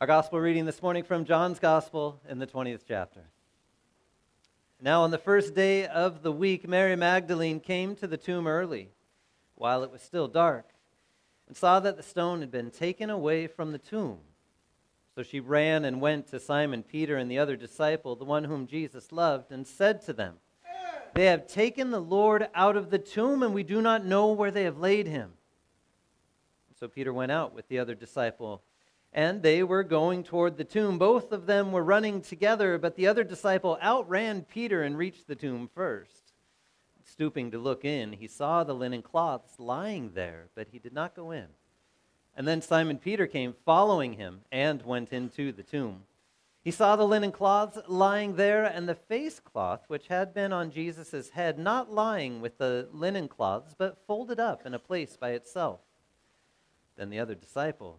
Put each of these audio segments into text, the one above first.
Our gospel reading this morning from John's Gospel in the 20th chapter. Now, on the first day of the week, Mary Magdalene came to the tomb early, while it was still dark, and saw that the stone had been taken away from the tomb. So she ran and went to Simon Peter and the other disciple, the one whom Jesus loved, and said to them, They have taken the Lord out of the tomb, and we do not know where they have laid him. So Peter went out with the other disciple and they were going toward the tomb. Both of them were running together, but the other disciple outran Peter and reached the tomb first. Stooping to look in, he saw the linen cloths lying there, but he did not go in. And then Simon Peter came following him and went into the tomb. He saw the linen cloths lying there, and the face cloth which had been on Jesus' head, not lying with the linen cloths, but folded up in a place by itself. Then the other disciple,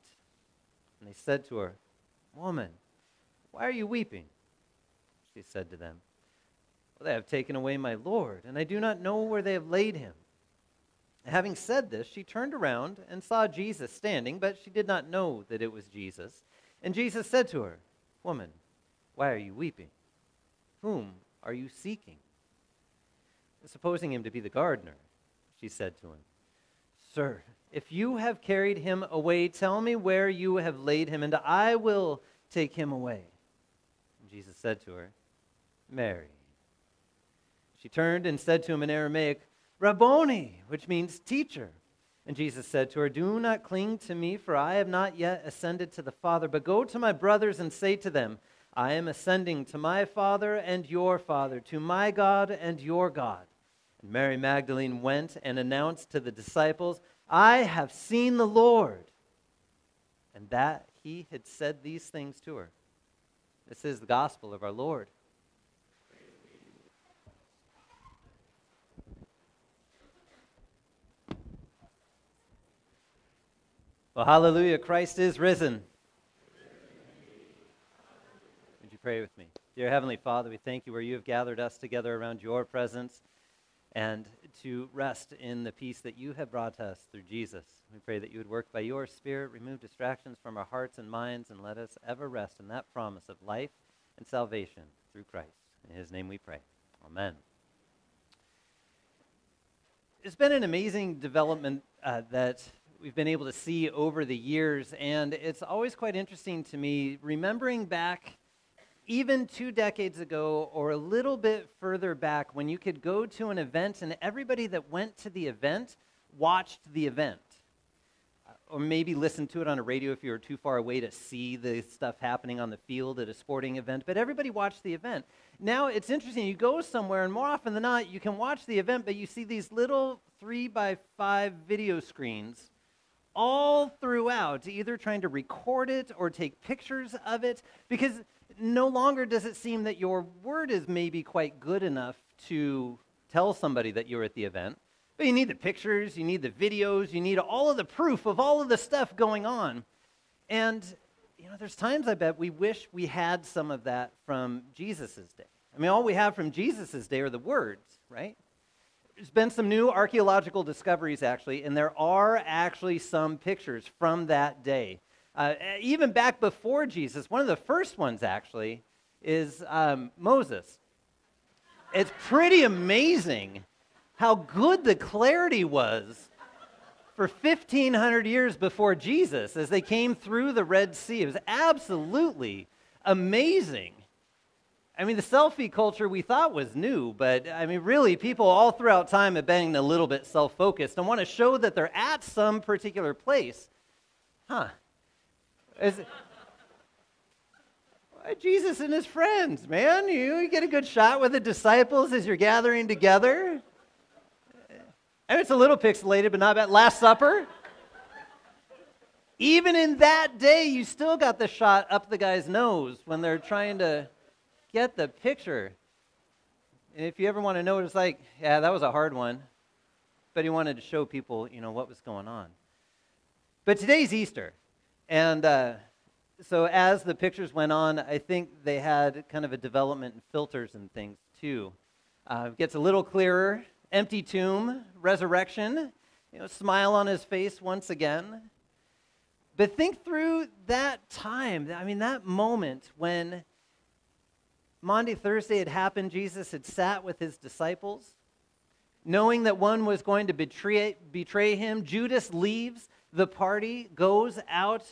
And they said to her, Woman, why are you weeping? She said to them, well, They have taken away my Lord, and I do not know where they have laid him. Having said this, she turned around and saw Jesus standing, but she did not know that it was Jesus. And Jesus said to her, Woman, why are you weeping? Whom are you seeking? Supposing him to be the gardener, she said to him, Sir, if you have carried him away, tell me where you have laid him, and I will take him away. And Jesus said to her, Mary. She turned and said to him in Aramaic, Rabboni, which means teacher. And Jesus said to her, Do not cling to me, for I have not yet ascended to the Father, but go to my brothers and say to them, I am ascending to my Father and your Father, to my God and your God. And Mary Magdalene went and announced to the disciples, I have seen the Lord. And that he had said these things to her. This is the gospel of our Lord. Well, hallelujah, Christ is risen. Would you pray with me? Dear Heavenly Father, we thank you where you have gathered us together around your presence and to rest in the peace that you have brought to us through Jesus. We pray that you would work by your Spirit, remove distractions from our hearts and minds, and let us ever rest in that promise of life and salvation through Christ. In his name we pray. Amen. It's been an amazing development uh, that we've been able to see over the years, and it's always quite interesting to me remembering back even two decades ago or a little bit further back when you could go to an event and everybody that went to the event watched the event. Uh, or maybe listened to it on a radio if you were too far away to see the stuff happening on the field at a sporting event, but everybody watched the event. Now it's interesting, you go somewhere, and more often than not, you can watch the event, but you see these little three by five video screens all throughout, either trying to record it or take pictures of it, because no longer does it seem that your word is maybe quite good enough to tell somebody that you're at the event. But you need the pictures, you need the videos, you need all of the proof of all of the stuff going on. And, you know, there's times I bet we wish we had some of that from Jesus' day. I mean, all we have from Jesus' day are the words, right? There's been some new archaeological discoveries, actually, and there are actually some pictures from that day. Uh, even back before Jesus, one of the first ones actually is um, Moses. It's pretty amazing how good the clarity was for 1,500 years before Jesus as they came through the Red Sea. It was absolutely amazing. I mean, the selfie culture we thought was new, but I mean, really, people all throughout time have been a little bit self focused and want to show that they're at some particular place. Huh, is, Jesus and his friends, man. You, you get a good shot with the disciples as you're gathering together. And it's a little pixelated, but not bad. Last Supper. even in that day, you still got the shot up the guy's nose when they're trying to get the picture. And if you ever want to know what it's like, yeah, that was a hard one. But he wanted to show people, you know, what was going on. But today's Easter. And uh, so as the pictures went on, I think they had kind of a development in filters and things too. Uh, it gets a little clearer. Empty tomb, resurrection, you know, smile on his face once again. But think through that time. I mean, that moment when Maundy, Thursday had happened, Jesus had sat with his disciples, knowing that one was going to betray, betray him. Judas leaves the party, goes out,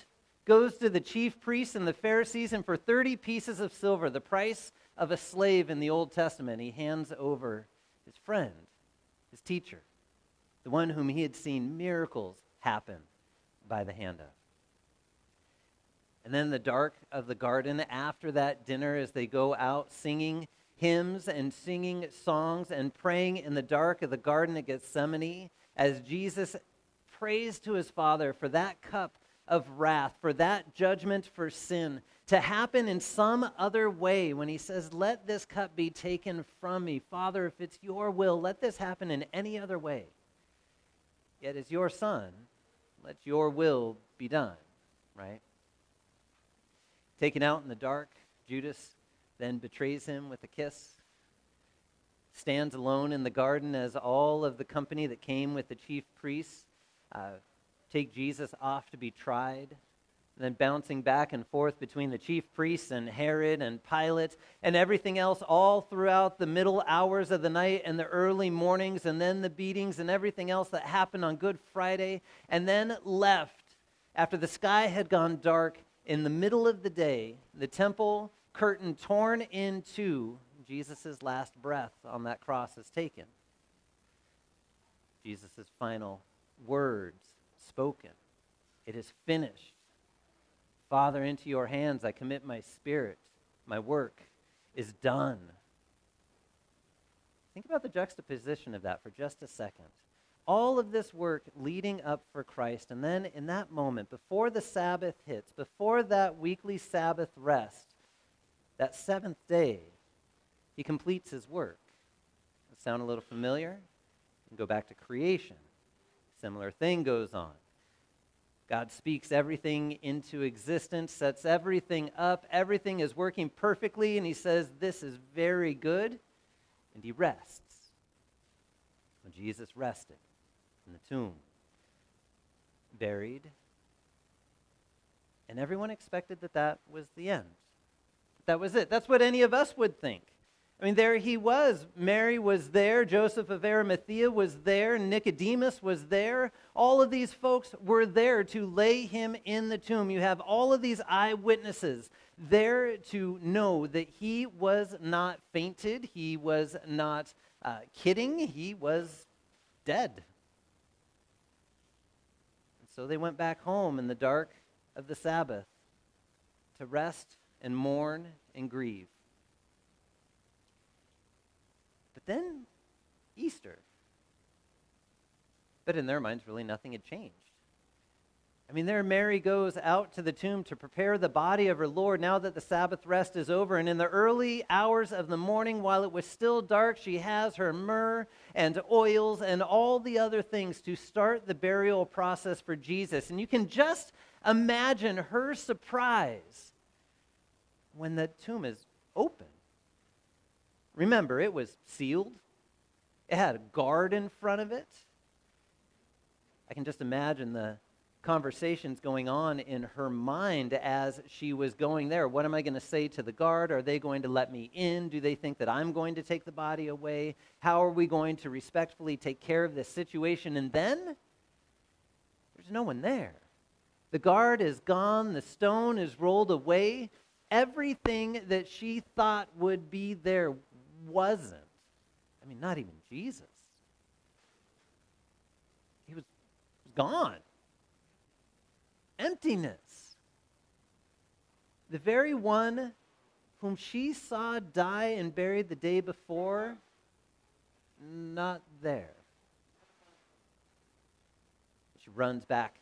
goes to the chief priests and the Pharisees, and for 30 pieces of silver, the price of a slave in the Old Testament, he hands over his friend, his teacher, the one whom he had seen miracles happen by the hand of. And then the dark of the garden, after that dinner, as they go out singing hymns and singing songs and praying in the dark of the Garden of Gethsemane, as Jesus prays to his Father for that cup of wrath, for that judgment for sin to happen in some other way when he says, Let this cup be taken from me. Father, if it's your will, let this happen in any other way. Yet as your son, let your will be done, right? Taken out in the dark, Judas then betrays him with a kiss, stands alone in the garden as all of the company that came with the chief priests uh, take Jesus off to be tried. Then bouncing back and forth between the chief priests and Herod and Pilate and everything else, all throughout the middle hours of the night and the early mornings, and then the beatings and everything else that happened on Good Friday, and then left after the sky had gone dark in the middle of the day, the temple curtain torn in two, Jesus' last breath on that cross is taken. Jesus' final words spoken. It is finished. Father, into your hands I commit my spirit. My work is done. Think about the juxtaposition of that for just a second all of this work leading up for Christ. And then in that moment, before the Sabbath hits, before that weekly Sabbath rest, that seventh day, he completes his work. Sound a little familiar? Go back to creation. Similar thing goes on. God speaks everything into existence, sets everything up, everything is working perfectly, and he says, This is very good, and he rests. When Jesus rested, in the tomb, buried. And everyone expected that that was the end. That was it. That's what any of us would think. I mean, there he was. Mary was there. Joseph of Arimathea was there. Nicodemus was there. All of these folks were there to lay him in the tomb. You have all of these eyewitnesses there to know that he was not fainted. He was not uh, kidding. He was dead. And So they went back home in the dark of the Sabbath to rest and mourn and grieve. But then Easter. But in their minds, really nothing had changed. I mean, there Mary goes out to the tomb to prepare the body of her Lord now that the Sabbath rest is over. And in the early hours of the morning, while it was still dark, she has her myrrh and oils and all the other things to start the burial process for Jesus. And you can just imagine her surprise when the tomb is open. Remember, it was sealed, it had a guard in front of it. I can just imagine the conversations going on in her mind as she was going there. What am I going to say to the guard? Are they going to let me in? Do they think that I'm going to take the body away? How are we going to respectfully take care of this situation? And then there's no one there. The guard is gone, the stone is rolled away. Everything that she thought would be there wasn't. I mean, not even Jesus. He was gone emptiness. The very one whom she saw die and buried the day before, not there. She runs back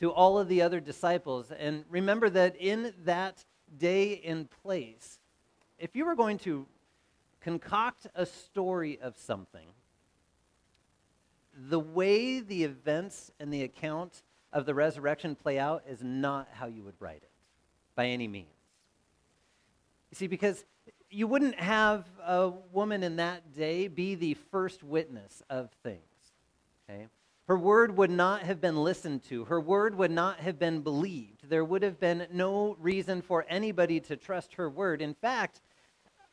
to all of the other disciples. And remember that in that day and place, if you were going to concoct a story of something, the way the events and the account of the resurrection play out is not how you would write it by any means. You see, because you wouldn't have a woman in that day be the first witness of things. Okay? Her word would not have been listened to. Her word would not have been believed. There would have been no reason for anybody to trust her word. In fact,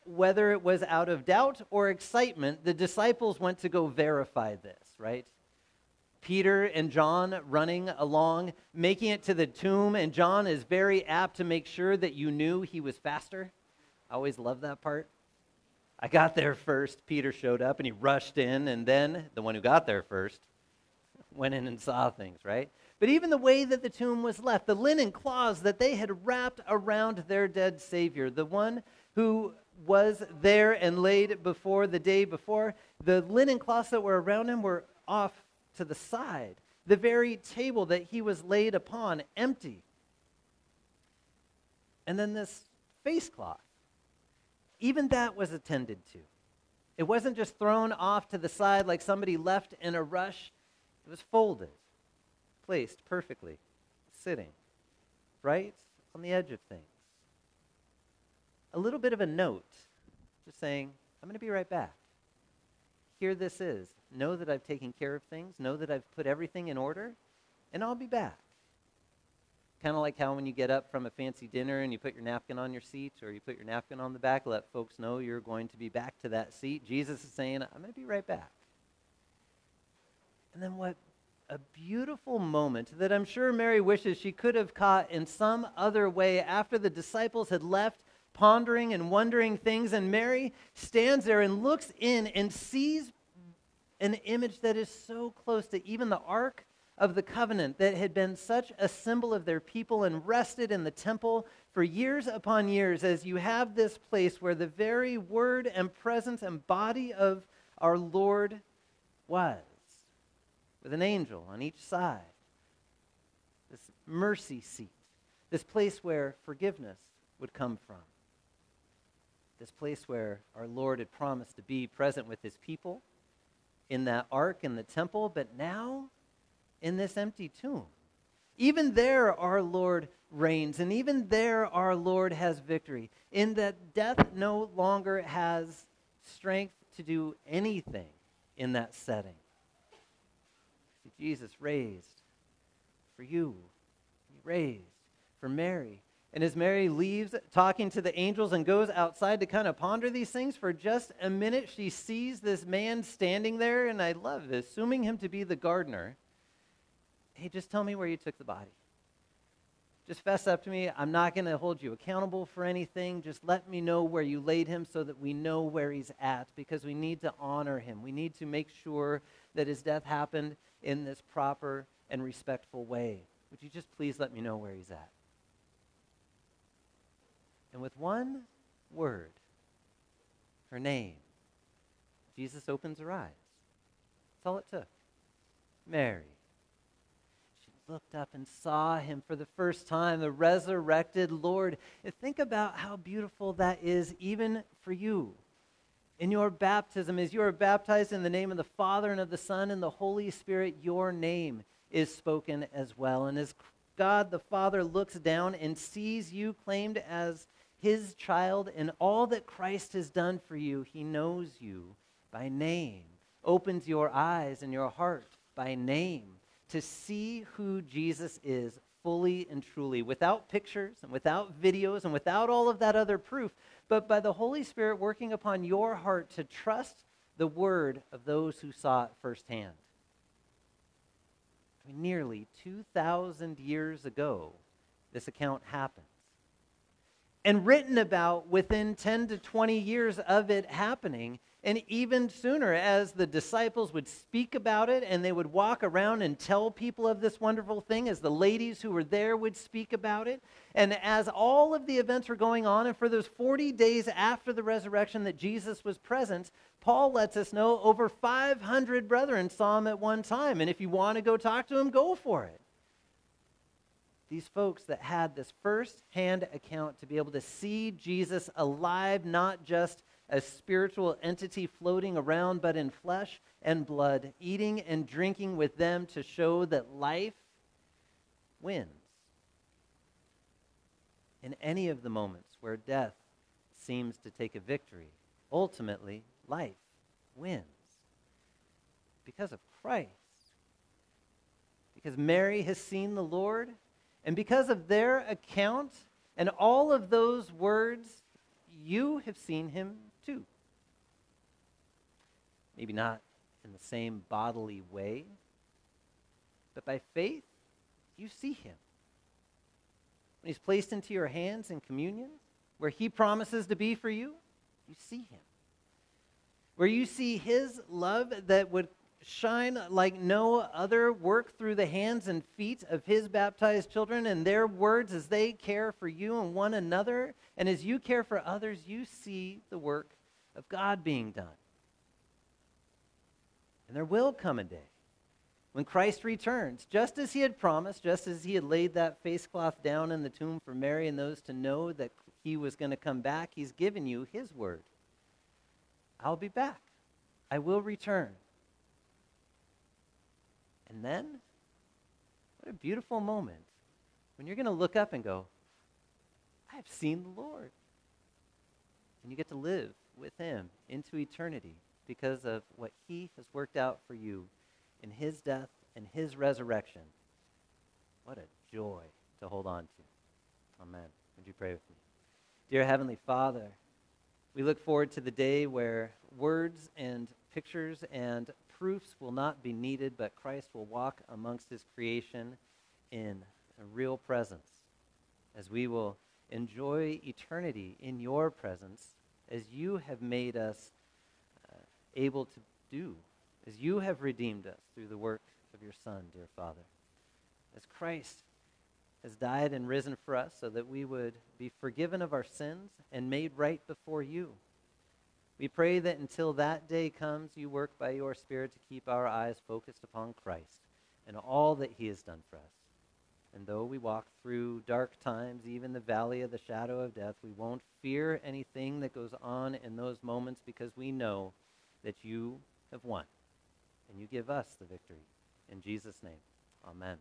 whether it was out of doubt or excitement, the disciples went to go verify this, right? Peter and John running along, making it to the tomb, and John is very apt to make sure that you knew he was faster. I always love that part. I got there first. Peter showed up and he rushed in, and then the one who got there first went in and saw things, right? But even the way that the tomb was left, the linen cloths that they had wrapped around their dead Savior, the one who was there and laid before the day before. The linen cloths that were around him were off to the side. The very table that he was laid upon, empty. And then this face cloth, even that was attended to. It wasn't just thrown off to the side like somebody left in a rush, it was folded, placed perfectly, sitting right on the edge of things a little bit of a note, just saying, I'm going to be right back. Here this is. Know that I've taken care of things, know that I've put everything in order, and I'll be back. Kind of like how when you get up from a fancy dinner and you put your napkin on your seat or you put your napkin on the back, let folks know you're going to be back to that seat. Jesus is saying, I'm going to be right back. And then what a beautiful moment that I'm sure Mary wishes she could have caught in some other way after the disciples had left pondering and wondering things, and Mary stands there and looks in and sees an image that is so close to even the Ark of the Covenant that had been such a symbol of their people and rested in the temple for years upon years, as you have this place where the very word and presence and body of our Lord was, with an angel on each side. This mercy seat, this place where forgiveness would come from this place where our Lord had promised to be present with his people in that ark in the temple, but now in this empty tomb. Even there, our Lord reigns, and even there, our Lord has victory, in that death no longer has strength to do anything in that setting. See, Jesus raised for you, he raised for Mary, and as Mary leaves talking to the angels and goes outside to kind of ponder these things for just a minute, she sees this man standing there, and I love this, assuming him to be the gardener. Hey, just tell me where you took the body. Just fess up to me. I'm not going to hold you accountable for anything. Just let me know where you laid him so that we know where he's at because we need to honor him. We need to make sure that his death happened in this proper and respectful way. Would you just please let me know where he's at? And with one word, her name, Jesus opens her eyes. That's all it took. Mary. She looked up and saw him for the first time, the resurrected Lord. And think about how beautiful that is, even for you. In your baptism, as you are baptized in the name of the Father and of the Son and the Holy Spirit, your name is spoken as well. And as God the Father looks down and sees you claimed as his child and all that Christ has done for you, he knows you by name, opens your eyes and your heart by name to see who Jesus is fully and truly, without pictures and without videos and without all of that other proof, but by the Holy Spirit working upon your heart to trust the word of those who saw it firsthand. Nearly 2,000 years ago, this account happened and written about within 10 to 20 years of it happening. And even sooner, as the disciples would speak about it and they would walk around and tell people of this wonderful thing, as the ladies who were there would speak about it, and as all of the events were going on, and for those 40 days after the resurrection that Jesus was present, Paul lets us know over 500 brethren saw him at one time. And if you want to go talk to him, go for it. These folks that had this first hand account to be able to see Jesus alive, not just a spiritual entity floating around, but in flesh and blood, eating and drinking with them to show that life wins. In any of the moments where death seems to take a victory, ultimately, life wins. Because of Christ. Because Mary has seen the Lord, and because of their account and all of those words, you have seen him too. Maybe not in the same bodily way, but by faith, you see him. When he's placed into your hands in communion, where he promises to be for you, you see him. Where you see his love that would shine like no other, work through the hands and feet of his baptized children and their words as they care for you and one another. And as you care for others, you see the work of God being done. And there will come a day when Christ returns, just as he had promised, just as he had laid that face cloth down in the tomb for Mary and those to know that he was going to come back, he's given you his word. I'll be back. I will return. And then, what a beautiful moment when you're going to look up and go, I've seen the Lord. And you get to live with him into eternity because of what he has worked out for you in his death and his resurrection. What a joy to hold on to. Amen. Would you pray with me? Dear Heavenly Father, we look forward to the day where words and pictures and proofs will not be needed, but Christ will walk amongst his creation in a real presence as we will enjoy eternity in your presence as you have made us uh, able to do, as you have redeemed us through the work of your Son, dear Father. As Christ has died and risen for us so that we would be forgiven of our sins and made right before you. We pray that until that day comes, you work by your Spirit to keep our eyes focused upon Christ and all that he has done for us. And though we walk through dark times, even the valley of the shadow of death, we won't fear anything that goes on in those moments because we know that you have won. And you give us the victory. In Jesus' name, amen.